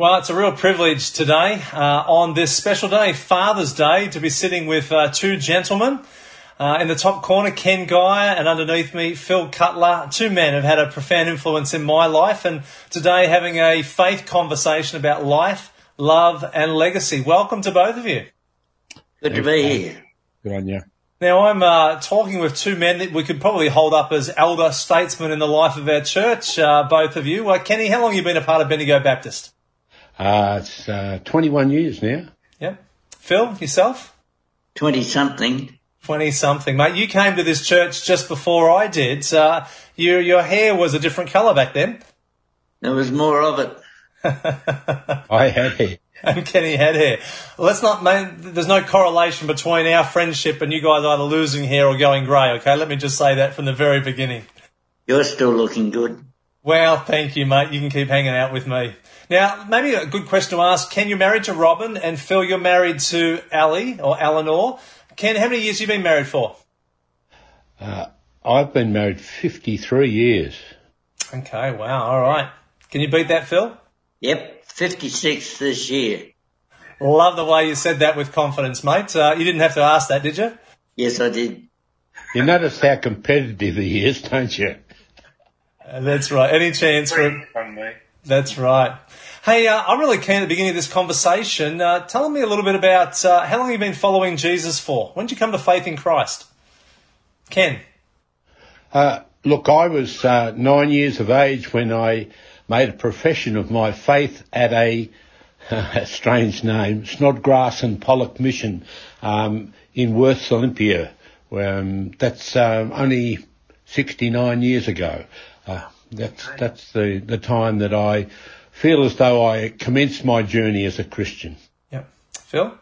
Well, it's a real privilege today, uh, on this special day, Father's Day, to be sitting with uh, two gentlemen. Uh, in the top corner, Ken Guy, and underneath me, Phil Cutler. Two men have had a profound influence in my life, and today having a faith conversation about life, love, and legacy. Welcome to both of you. Good to be here. Good on you. Now, I'm uh, talking with two men that we could probably hold up as elder statesmen in the life of our church, uh, both of you. Well, Kenny, how long have you been a part of Bendigo Baptist? Uh, it's uh, 21 years now. Yep. Phil, yourself? 20 something. 20 something. Mate, you came to this church just before I did. Uh, your, your hair was a different colour back then. There was more of it. I had hair. And Kenny had hair. Let's not, man, there's no correlation between our friendship and you guys either losing hair or going grey, okay? Let me just say that from the very beginning. You're still looking good. Well, thank you, mate. You can keep hanging out with me. Now, maybe a good question to ask. Ken, you're married to Robin, and Phil, you're married to Ali or Eleanor. Ken, how many years have you been married for? Uh, I've been married 53 years. Okay, wow, all right. Can you beat that, Phil? Yep, 56 this year. Love the way you said that with confidence, mate. Uh, you didn't have to ask that, did you? Yes, I did. You notice how competitive he is, don't you? That's right. Any chance for from me. That's right. Hey, uh, I'm really keen at the beginning of this conversation. Uh, tell me a little bit about uh, how long you've been following Jesus for. When did you come to faith in Christ? Ken. Uh, look, I was uh, nine years of age when I made a profession of my faith at a, a strange name, Snodgrass and Pollock Mission um, in Worths, Olympia. Um, that's um, only 69 years ago. Uh, that's that's the, the time that I feel as though I commenced my journey as a Christian. Yep. Phil?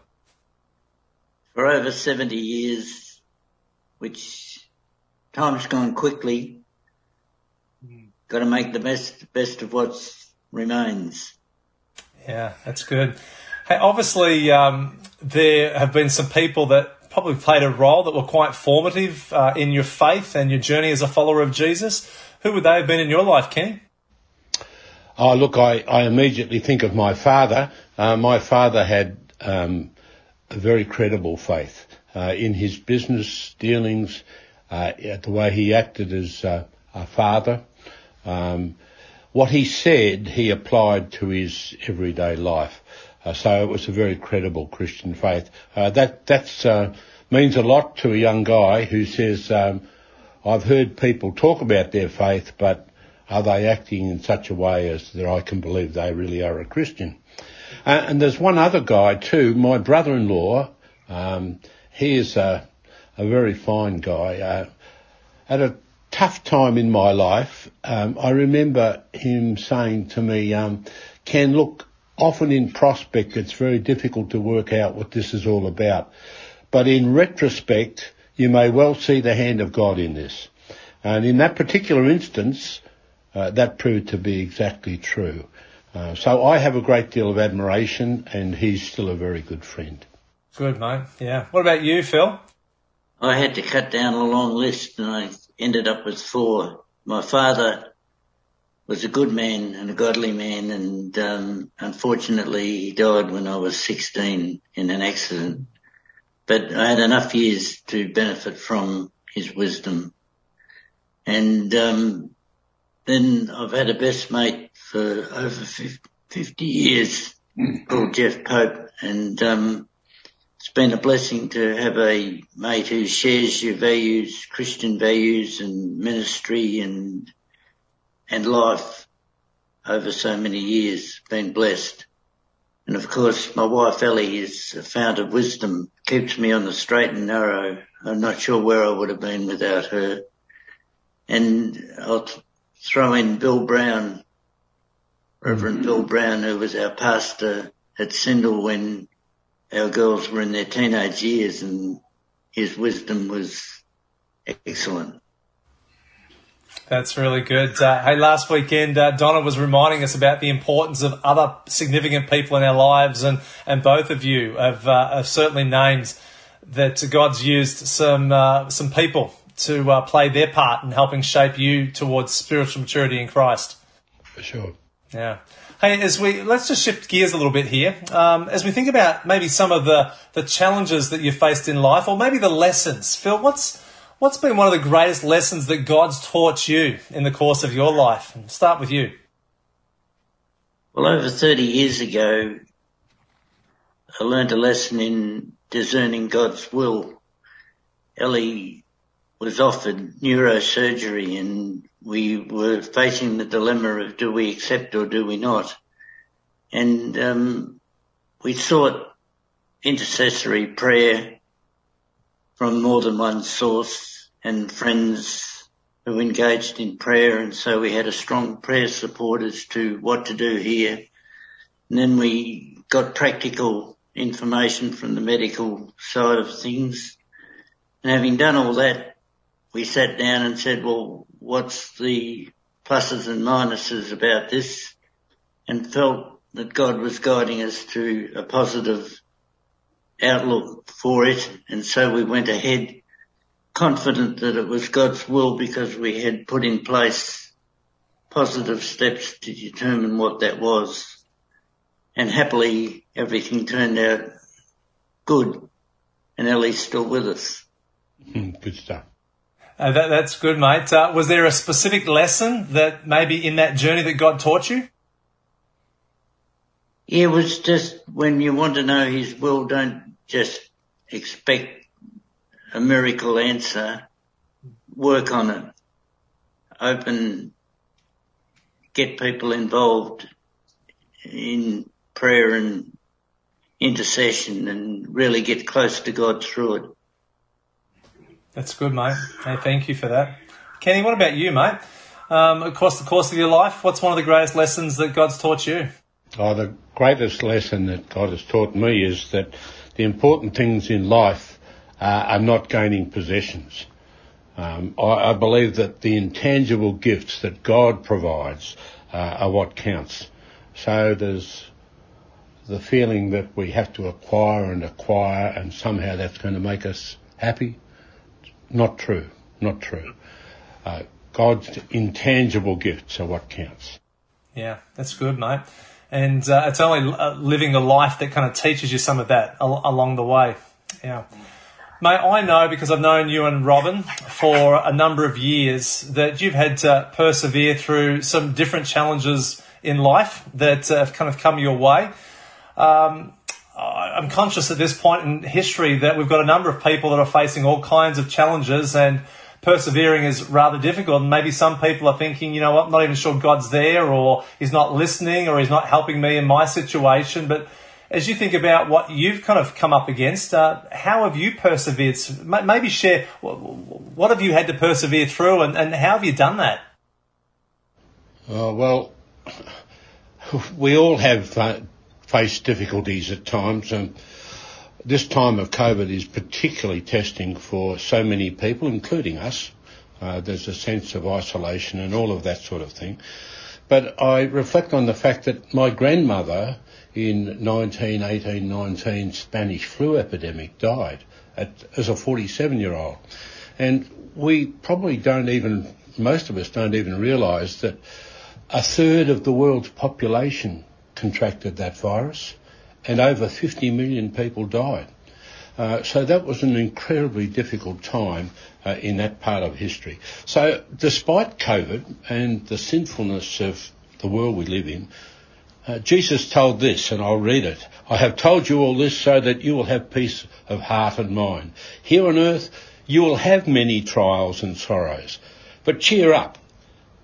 For over 70 years, which time's gone quickly. Got to make the best best of what remains. Yeah, that's good. Hey, obviously, um, there have been some people that probably played a role that were quite formative uh, in your faith and your journey as a follower of Jesus. Who would they have been in your life, Kenny? Oh, look, I, I immediately think of my father. Uh, my father had um, a very credible faith uh, in his business dealings, uh, the way he acted as uh, a father. Um, what he said, he applied to his everyday life. Uh, so it was a very credible Christian faith. Uh, that that's means a lot to a young guy who says, um, "I've heard people talk about their faith, but." are they acting in such a way as that I can believe they really are a Christian? Uh, and there's one other guy too, my brother-in-law. Um, he is a, a very fine guy. Uh, at a tough time in my life, um, I remember him saying to me, um, "Ken, look, often in prospect, it's very difficult to work out what this is all about, but in retrospect, you may well see the hand of God in this." And in that particular instance, uh, that proved to be exactly true. Uh, so I have a great deal of admiration, and he's still a very good friend. Good, mate. Yeah. What about you, Phil? I had to cut down a long list, and I ended up with four. My father was a good man and a godly man, and um, unfortunately, he died when I was 16 in an accident. But I had enough years to benefit from his wisdom. And um, then I've had a best mate for over 50 years called Jeff Pope and, um, it's been a blessing to have a mate who shares your values, Christian values and ministry and, and life over so many years. Been blessed. And of course, my wife Ellie is a fount of wisdom, keeps me on the straight and narrow. I'm not sure where I would have been without her. And I'll throw in Bill Brown, Reverend Bill Brown, who was our pastor at Syndal when our girls were in their teenage years and his wisdom was excellent. That's really good. Uh, hey, last weekend, uh, Donna was reminding us about the importance of other significant people in our lives, and, and both of you have, uh, have certainly names that God's used some uh, some people to uh, play their part in helping shape you towards spiritual maturity in Christ. For sure. Yeah. Hey, as we let's just shift gears a little bit here. Um, as we think about maybe some of the the challenges that you faced in life, or maybe the lessons. Phil, what's what's been one of the greatest lessons that God's taught you in the course of your life? start with you. Well, over 30 years ago, I learned a lesson in discerning God's will. Ellie was offered neurosurgery and we were facing the dilemma of do we accept or do we not? And um, we sought intercessory prayer from more than one source and friends who engaged in prayer and so we had a strong prayer support as to what to do here. And then we got practical information from the medical side of things. And having done all that, we sat down and said, well, what's the pluses and minuses about this and felt that God was guiding us to a positive outlook for it. And so we went ahead confident that it was God's will because we had put in place positive steps to determine what that was. And happily everything turned out good and Ellie's still with us. Hmm, good stuff. Uh, that, that's good, mate. Uh, was there a specific lesson that maybe in that journey that God taught you? Yeah, it was just when you want to know His will, don't just expect a miracle answer. Work on it. Open, get people involved in prayer and intercession and really get close to God through it. That's good, mate. Hey, thank you for that. Kenny, what about you, mate? Um, across the course of your life, what's one of the greatest lessons that God's taught you? Oh, the greatest lesson that God has taught me is that the important things in life uh, are not gaining possessions. Um, I, I, believe that the intangible gifts that God provides uh, are what counts. So there's the feeling that we have to acquire and acquire and somehow that's going to make us happy. Not true. Not true. Uh, God's intangible gifts are what counts. Yeah, that's good, mate. And uh, it's only uh, living a life that kind of teaches you some of that al- along the way. Yeah. Mate, I know because I've known you and Robin for a number of years that you've had to persevere through some different challenges in life that uh, have kind of come your way. Um, I'm conscious at this point in history that we've got a number of people that are facing all kinds of challenges and persevering is rather difficult. And maybe some people are thinking, you know what, I'm not even sure God's there or he's not listening or he's not helping me in my situation. But as you think about what you've kind of come up against, uh, how have you persevered? Maybe share what have you had to persevere through and, and how have you done that? Uh, well, we all have uh, face difficulties at times. And this time of COVID is particularly testing for so many people, including us. Uh, there's a sense of isolation and all of that sort of thing. But I reflect on the fact that my grandmother in 1918 19 Spanish flu epidemic died at, as a 47 year old. And we probably don't even, most of us don't even realise that a third of the world's population contracted that virus, and over 50 million people died. Uh, so that was an incredibly difficult time uh, in that part of history. So despite COVID and the sinfulness of the world we live in, uh, Jesus told this, and I'll read it. I have told you all this so that you will have peace of heart and mind. Here on earth, you will have many trials and sorrows, but cheer up,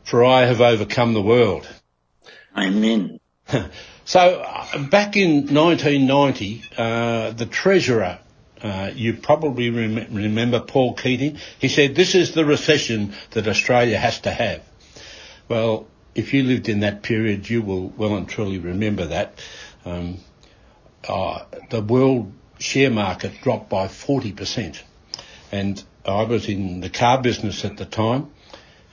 for I have overcome the world. Amen. so uh, back in 1990, uh, the treasurer, uh, you probably rem- remember Paul Keating. He said, "This is the recession that Australia has to have." Well, if you lived in that period, you will well and truly remember that. Um, uh, the world share market dropped by 40%. And I was in the car business at the time,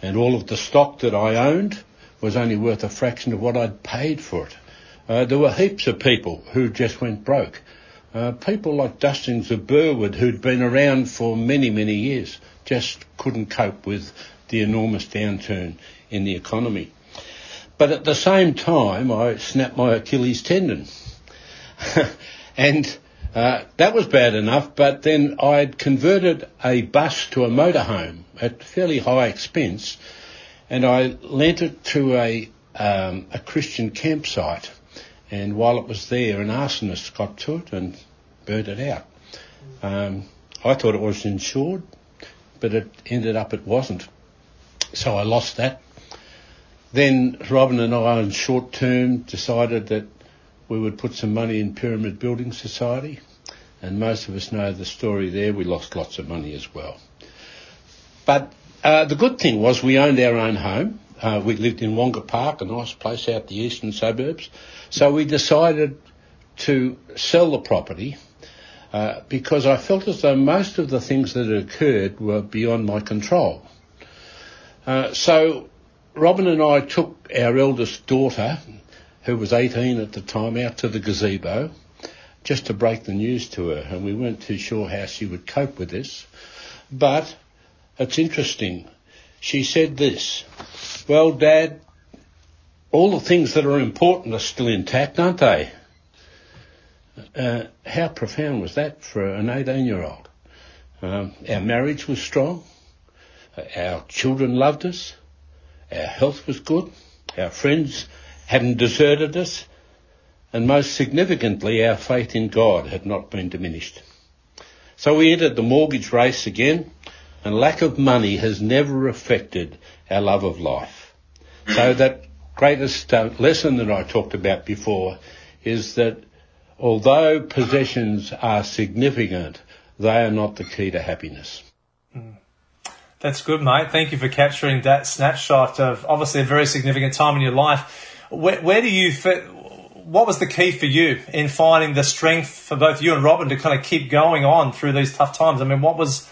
and all of the stock that I owned was only worth a fraction of what I'd paid for it. Uh, there were heaps of people who just went broke. Uh, people like Dustings of Burwood, who'd been around for many, many years, just couldn't cope with the enormous downturn in the economy. but at the same time, I snapped my Achilles tendon. and uh, that was bad enough, but then I'd converted a bus to a motorhome at fairly high expense, and I lent it to a, um, a Christian campsite. And while it was there, an arsonist got to it and burnt it out. Um, I thought it was insured, but it ended up it wasn't. So I lost that. Then Robin and I, on short term, decided that we would put some money in Pyramid Building Society, and most of us know the story there. We lost lots of money as well. But uh, the good thing was we owned our own home. Uh, we lived in Wonga Park, a nice place out the eastern suburbs. So we decided to sell the property uh, because I felt as though most of the things that had occurred were beyond my control. Uh, so Robin and I took our eldest daughter who was 18 at the time, out to the gazebo just to break the news to her, and we weren't too sure how she would cope with this. But it's interesting. She said this, well, Dad, all the things that are important are still intact, aren't they? Uh, how profound was that for an 18 year old? Um, our marriage was strong. Our children loved us. Our health was good. Our friends hadn't deserted us, and most significantly, our faith in God had not been diminished. So we entered the mortgage race again, and lack of money has never affected our love of life. So that greatest uh, lesson that I talked about before is that although possessions are significant, they are not the key to happiness. Mm. That's good, mate. Thank you for capturing that snapshot of obviously a very significant time in your life. Where, where do you fit? What was the key for you in finding the strength for both you and Robin to kind of keep going on through these tough times? I mean, what was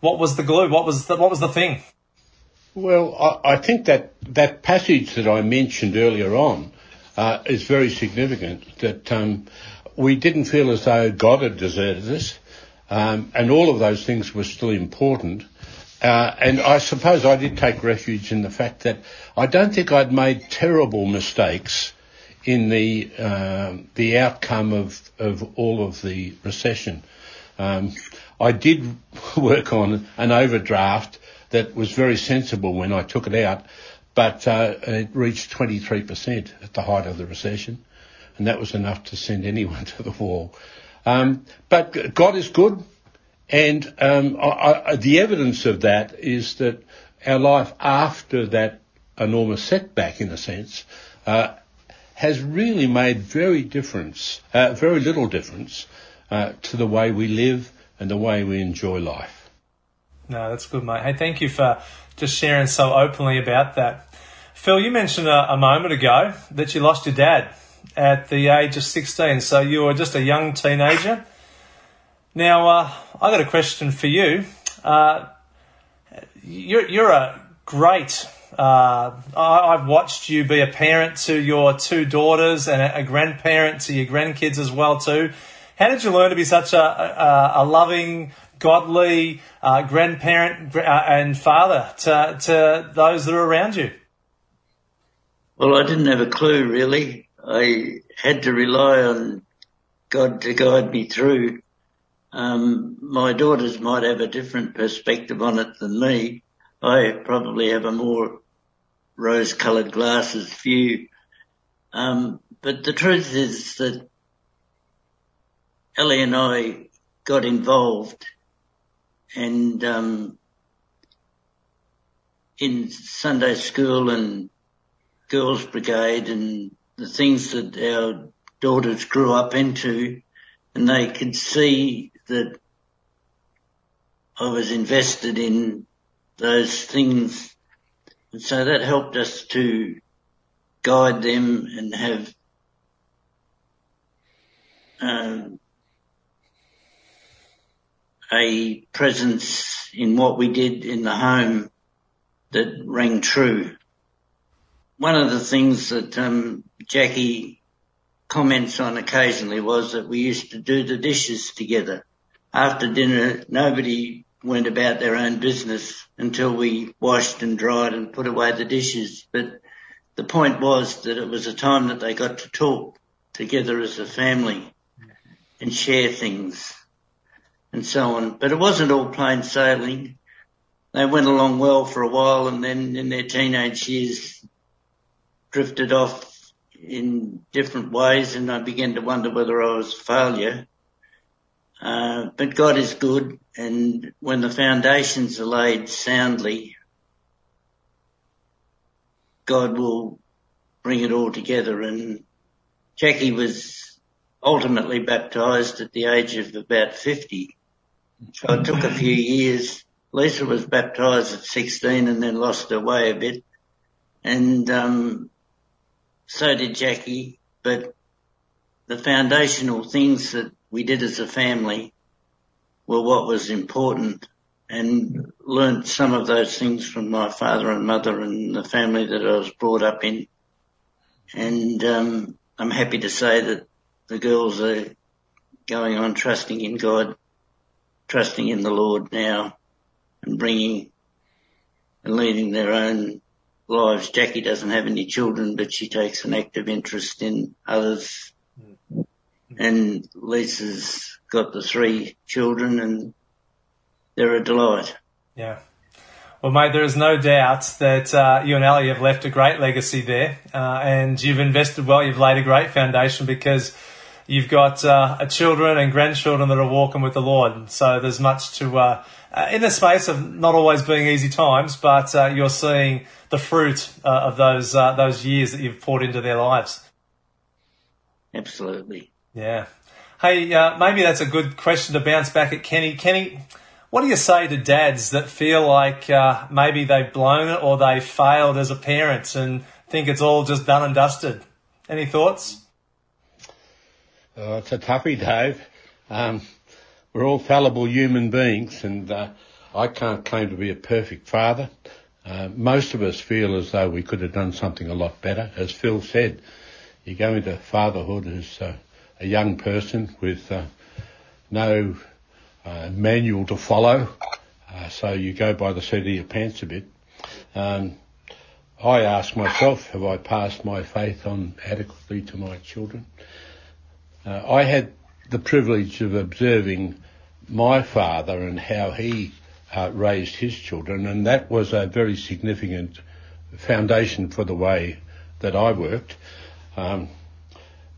what was the glue? What was the, what was the thing? Well, I, I think that that passage that I mentioned earlier on uh, is very significant. That um, we didn't feel as though God had deserted us, um, and all of those things were still important. Uh, and I suppose I did take refuge in the fact that I don't think I'd made terrible mistakes in the uh, the outcome of of all of the recession. Um, I did work on an overdraft that was very sensible when I took it out, but uh, it reached 23% at the height of the recession, and that was enough to send anyone to the wall. Um, but God is good. And um, I, I, the evidence of that is that our life after that enormous setback, in a sense, uh, has really made very difference, uh, very little difference uh, to the way we live and the way we enjoy life. No, that's good, mate. Hey, thank you for just sharing so openly about that. Phil, you mentioned a, a moment ago that you lost your dad at the age of 16, so you were just a young teenager. Now, uh, I got a question for you. Uh, you're, you're a great. Uh, I, have watched you be a parent to your two daughters and a, a, grandparent to your grandkids as well too. How did you learn to be such a, a, a loving, godly uh, grandparent uh, and father to, to those that are around you? Well, I didn't have a clue really. I had to rely on God to guide me through um, my daughters might have a different perspective on it than me. I probably have a more rose-coloured glasses view. Um, but the truth is that Ellie and I got involved and um, in Sunday school and girls' brigade and the things that our daughters grew up into, and they could see that I was invested in those things. And so that helped us to guide them and have um, a presence in what we did in the home that rang true. One of the things that um, Jackie comments on occasionally was that we used to do the dishes together after dinner, nobody went about their own business until we washed and dried and put away the dishes. But the point was that it was a time that they got to talk together as a family and share things and so on. But it wasn't all plain sailing. They went along well for a while and then in their teenage years drifted off in different ways and I began to wonder whether I was a failure. Uh, but God is good and when the foundations are laid soundly, God will bring it all together and Jackie was ultimately baptized at the age of about 50. So it took a few years. Lisa was baptized at 16 and then lost her way a bit. And, um, so did Jackie, but the foundational things that we did as a family were what was important and learned some of those things from my father and mother and the family that I was brought up in. And, um, I'm happy to say that the girls are going on trusting in God, trusting in the Lord now and bringing and leading their own lives. Jackie doesn't have any children, but she takes an active interest in others. And Lisa's got the three children and they're a delight. Yeah. Well, mate, there is no doubt that uh, you and Ali have left a great legacy there, uh, and you've invested well. You've laid a great foundation because you've got uh, children and grandchildren that are walking with the Lord. So there's much to uh, uh, in the space of not always being easy times, but uh, you're seeing the fruit of those those years that you've poured into their lives. Absolutely. Yeah. Hey, maybe that's a good question to bounce back at Kenny. Kenny what do you say to dads that feel like uh, maybe they've blown it or they failed as a parent and think it's all just done and dusted? Any thoughts? Uh, it's a toughie, Dave. Um, we're all fallible human beings, and uh, I can't claim to be a perfect father. Uh, most of us feel as though we could have done something a lot better. As Phil said, you go into fatherhood as uh, a young person with uh, no uh, manual to follow, uh, so you go by the seat of your pants a bit. Um, I ask myself, have I passed my faith on adequately to my children? Uh, I had the privilege of observing my father and how he uh, raised his children, and that was a very significant foundation for the way that I worked. Um,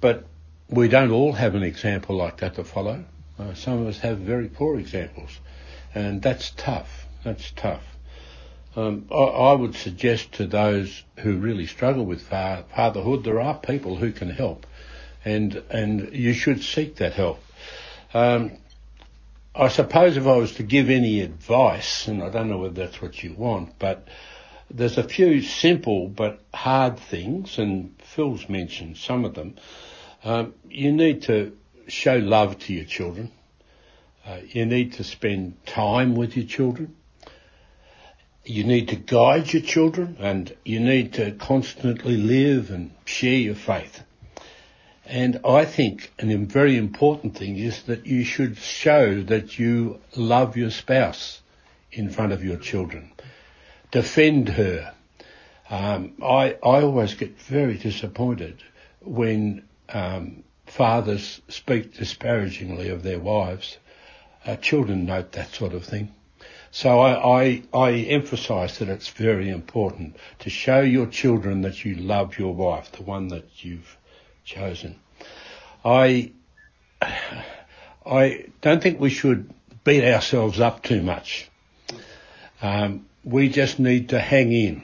but we don't all have an example like that to follow. Uh, some of us have very poor examples, and that's tough. That's tough. Um, I, I, would suggest to those who really struggle with fa- fatherhood, there are people who can help, and and you should seek that help. Um, I suppose if I was to give any advice, and I don't know whether that's what you want, but there's a few simple but hard things, and Phil's mentioned some of them. Um, you need to show love to your children. Uh, you need to spend time with your children. You need to guide your children and you need to constantly live and share your faith. And I think a very important thing is that you should show that you love your spouse in front of your children. Defend her. Um, I, I always get very disappointed when um, fathers speak disparagingly of their wives. Uh, children note that sort of thing. So I, I, I emphasise that it's very important to show your children that you love your wife, the one that you've chosen. I, I don't think we should beat ourselves up too much. Um, we just need to hang in.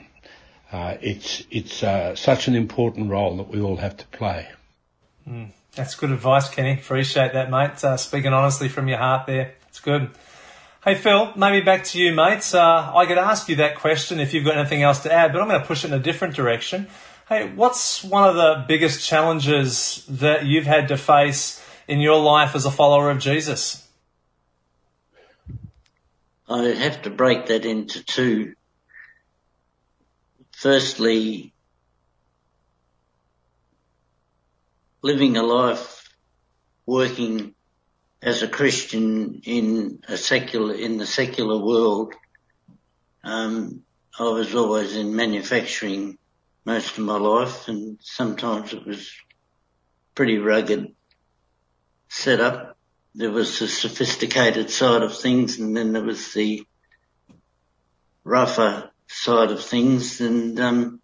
Uh, it's it's uh, such an important role that we all have to play. Mm. That's good advice, Kenny. Appreciate that, mate. Uh, speaking honestly from your heart there. It's good. Hey, Phil, maybe back to you, mate. Uh, I could ask you that question if you've got anything else to add, but I'm going to push it in a different direction. Hey, what's one of the biggest challenges that you've had to face in your life as a follower of Jesus? I have to break that into two. Firstly, living a life working as a Christian in a secular, in the secular world, um, I was always in manufacturing most of my life and sometimes it was pretty rugged setup. There was the sophisticated side of things and then there was the rougher side of things and um,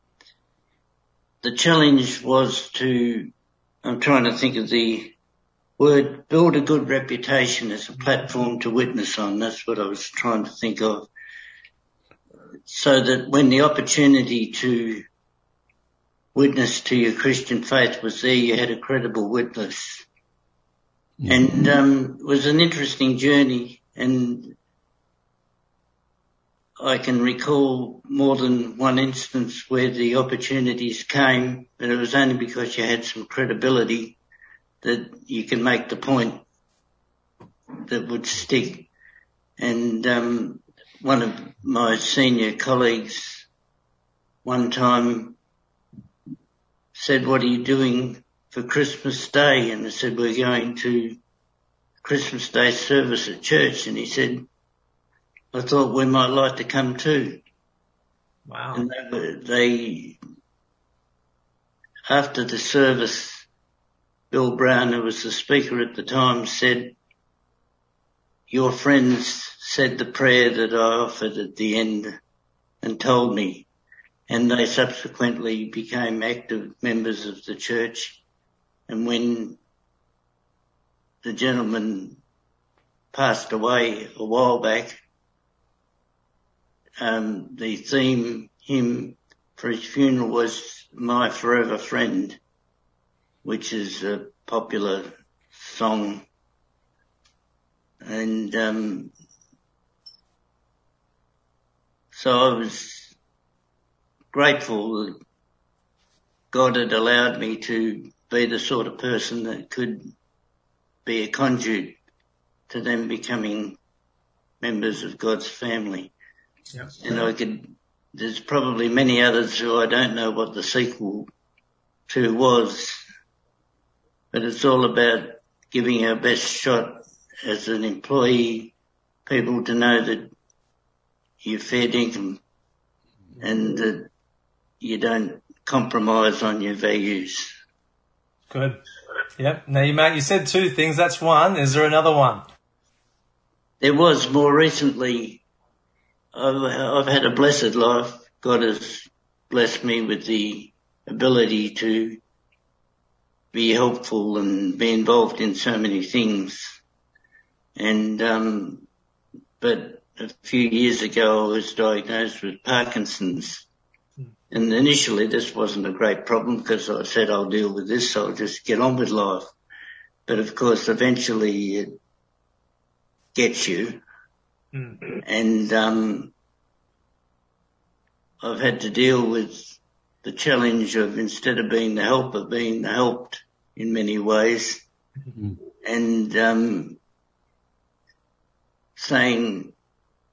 the challenge was to, I'm trying to think of the word, build a good reputation as a platform to witness on. That's what I was trying to think of. So that when the opportunity to witness to your Christian faith was there, you had a credible witness. Mm-hmm. And um, it was an interesting journey and I can recall more than one instance where the opportunities came, but it was only because you had some credibility that you can make the point that would stick. And um, one of my senior colleagues one time said, what are you doing for Christmas Day? And I said, we're going to Christmas Day service at church. And he said, I thought we might like to come too. Wow. And they, were, they after the service, Bill Brown, who was the speaker at the time, said, your friends said the prayer that I offered at the end and told me, and they subsequently became active members of the church. And when the gentleman passed away a while back, um, the theme hymn for his funeral was My Forever Friend, which is a popular song. And, um, so I was grateful that God had allowed me to be the sort of person that could be a conduit to them becoming members of God's family. Yep. And I could, there's probably many others who I don't know what the sequel to was, but it's all about giving our best shot as an employee, people to know that you're fair dinkum and that you don't compromise on your values. Good. Yep. Now you mate, you said two things. That's one. Is there another one? There was more recently I've, I've had a blessed life. God has blessed me with the ability to be helpful and be involved in so many things. And, um, but a few years ago I was diagnosed with Parkinson's. And initially this wasn't a great problem because I said I'll deal with this, so I'll just get on with life. But of course eventually it gets you Mm. And um, I've had to deal with the challenge of instead of being the helper, being helped in many ways, mm-hmm. and um, saying,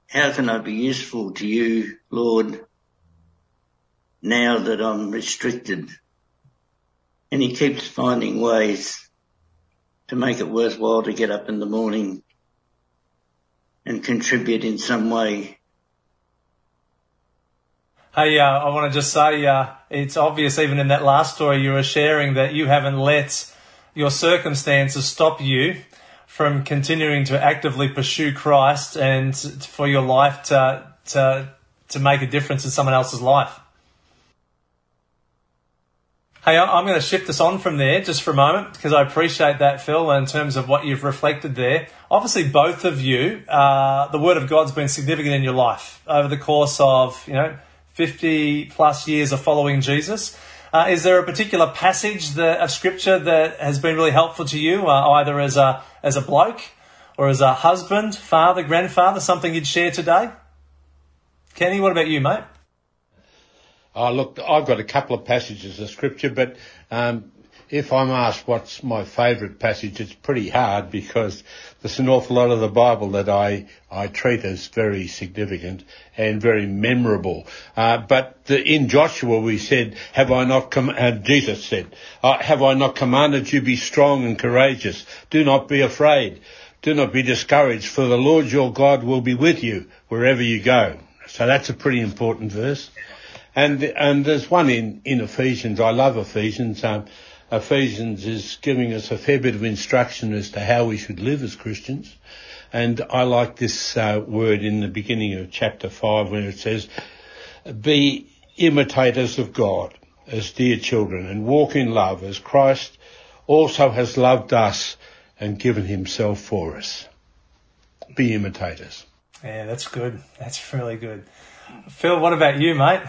"How can I be useful to you, Lord?" Now that I'm restricted, and He keeps finding ways to make it worthwhile to get up in the morning and contribute in some way. Hey, uh, I want to just say uh, it's obvious, even in that last story you were sharing, that you haven't let your circumstances stop you from continuing to actively pursue Christ and for your life to to to make a difference in someone else's life. Hey, I'm going to shift us on from there just for a moment because I appreciate that, Phil, in terms of what you've reflected there. Obviously, both of you, uh, the Word of God's been significant in your life over the course of, you know, 50 plus years of following Jesus. Uh, is there a particular passage that, of Scripture that has been really helpful to you, uh, either as a as a bloke or as a husband, father, grandfather? Something you'd share today? Kenny, what about you, mate? Oh, look, I've got a couple of passages of scripture, but um, if I'm asked what's my favourite passage, it's pretty hard because there's an awful lot of the Bible that I, I treat as very significant and very memorable. Uh, but the, in Joshua we said, have I not, com- uh, Jesus said, uh, have I not commanded you be strong and courageous? Do not be afraid. Do not be discouraged for the Lord your God will be with you wherever you go. So that's a pretty important verse. And, and there's one in, in Ephesians. I love Ephesians. Um, Ephesians is giving us a fair bit of instruction as to how we should live as Christians. And I like this uh, word in the beginning of chapter 5 when it says, be imitators of God as dear children and walk in love as Christ also has loved us and given himself for us. Be imitators. Yeah, that's good. That's really good. Phil, what about you, mate?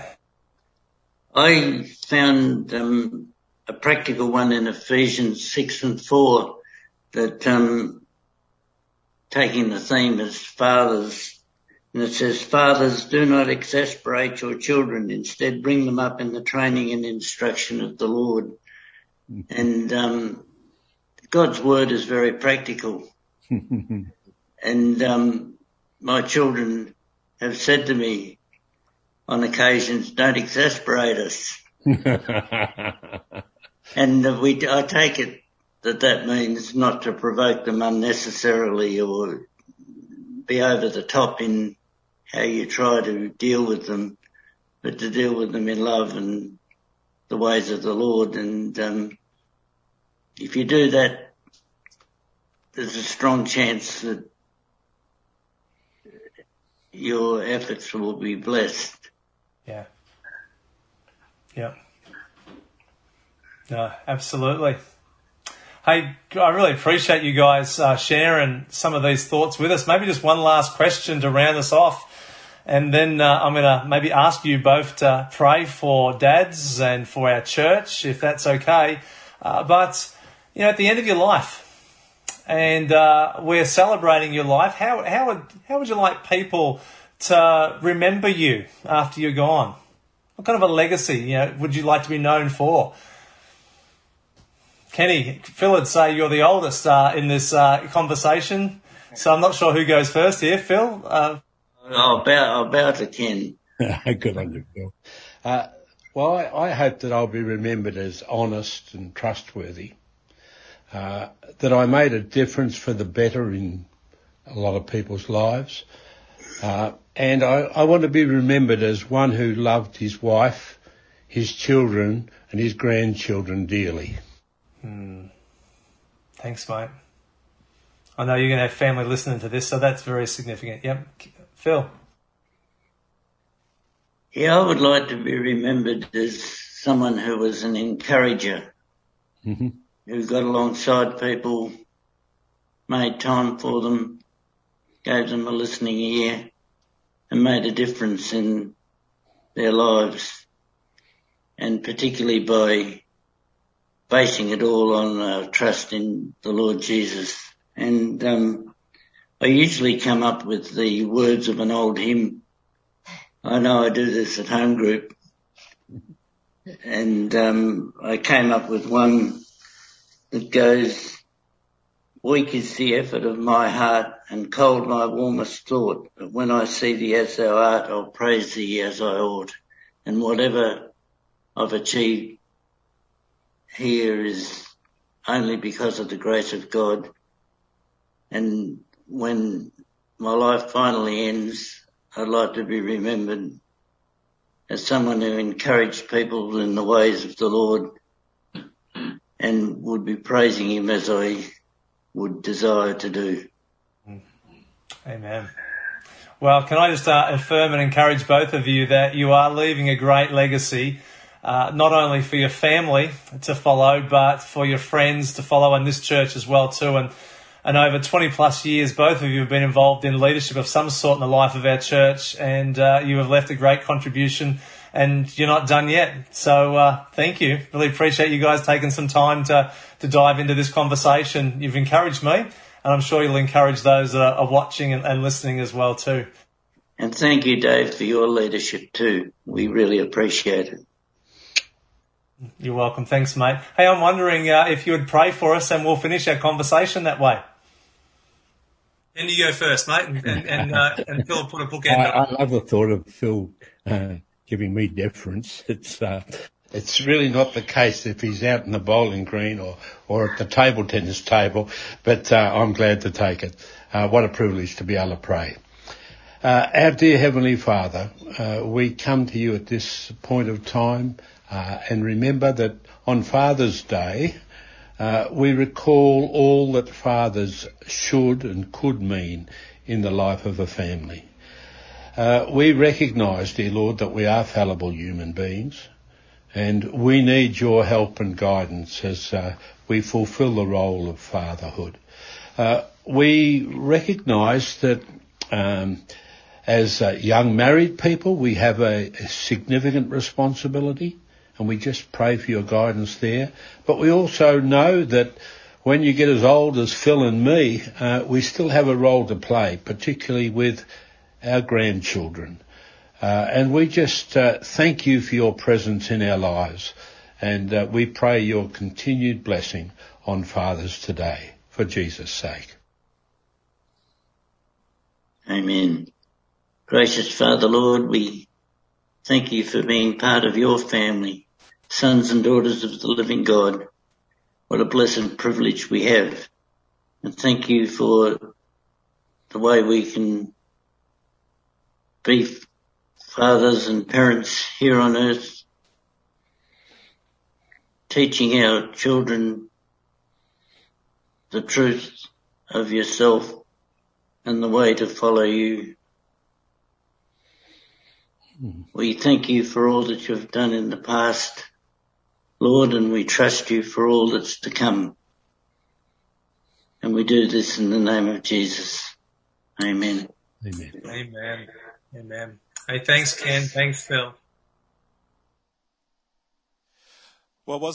I found um, a practical one in Ephesians 6 and 4 that um, taking the theme as fathers, and it says, Fathers, do not exasperate your children. Instead, bring them up in the training and instruction of the Lord. Mm-hmm. And um, God's word is very practical. and um, my children have said to me on occasions, don't exasperate us. and we, I take it that that means not to provoke them unnecessarily or be over the top in how you try to deal with them, but to deal with them in love and the ways of the Lord. And um, if you do that, there's a strong chance that your efforts will be blessed. Yeah. Yeah. No, absolutely. Hey, I really appreciate you guys uh, sharing some of these thoughts with us. Maybe just one last question to round us off. And then uh, I'm going to maybe ask you both to pray for dads and for our church, if that's okay. Uh, but, you know, at the end of your life, and uh, we're celebrating your life, how, how, would, how would you like people to remember you after you're gone? What kind of a legacy you know, would you like to be known for? Kenny, Phil would say you're the oldest uh, in this uh, conversation, so I'm not sure who goes first here. Phil? Uh, oh, about, about to Ken. Good on you, Phil. Uh, well, I, I, hope that I'll be remembered as honest and trustworthy, uh, that I made a difference for the better in a lot of people's lives, uh, and I, I want to be remembered as one who loved his wife, his children, and his grandchildren dearly. Hmm. Thanks, mate. I know you're going to have family listening to this, so that's very significant. Yep. Phil. Yeah, I would like to be remembered as someone who was an encourager, mm-hmm. who got alongside people, made time for them, gave them a listening ear, and made a difference in their lives, and particularly by basing it all on uh, trust in the Lord Jesus. And um, I usually come up with the words of an old hymn. I know I do this at home group, and um, I came up with one that goes, "Weak is the effort of my heart, and cold my warmest thought. But when I see thee as thou art, I'll praise thee as I ought. And whatever I've achieved here is only because of the grace of God. And when my life finally ends, I'd like to be remembered as someone who encouraged people in the ways of the Lord and would be praising him as I would desire to do. Amen. Well, can I just uh, affirm and encourage both of you that you are leaving a great legacy uh, not only for your family to follow, but for your friends to follow in this church as well too. And and over 20 plus years, both of you have been involved in leadership of some sort in the life of our church, and uh, you have left a great contribution. And you're not done yet, so uh, thank you. Really appreciate you guys taking some time to to dive into this conversation. You've encouraged me, and I'm sure you'll encourage those that are watching and, and listening as well too. And thank you, Dave, for your leadership too. We really appreciate it. You're welcome. Thanks, mate. Hey, I'm wondering uh, if you would pray for us and we'll finish our conversation that way. And you go first, mate, and, and, and, uh, and Phil put a bookend I, I love the thought of Phil uh, giving me deference. It's uh, it's really not the case if he's out in the bowling green or, or at the table tennis table, but uh, I'm glad to take it. Uh, what a privilege to be able to pray. Uh, our dear Heavenly Father, uh, we come to you at this point of time uh, and remember that on Father's Day, uh, we recall all that fathers should and could mean in the life of a family. Uh, we recognise, dear Lord, that we are fallible human beings and we need your help and guidance as uh, we fulfil the role of fatherhood. Uh, we recognise that um, as uh, young married people, we have a, a, significant responsibility, and we just pray for your guidance there. But we also know that when you get as old as Phil and me, uh, we still have a role to play, particularly with our grandchildren. Uh, and we just uh, thank you for your presence in our lives, and uh, we pray your continued blessing on fathers today, for Jesus' sake. Amen. Gracious Father, Lord, we thank you for being part of your family, sons and daughters of the living God. What a blessed privilege we have. And thank you for the way we can be fathers and parents here on earth, teaching our children the truth of yourself and the way to follow you. Mm. We thank you for all that you've done in the past, Lord, and we trust you for all that's to come. And we do this in the name of Jesus. Amen. Amen. Amen. Amen. Hey, thanks, Ken. Thanks, Phil. Well, was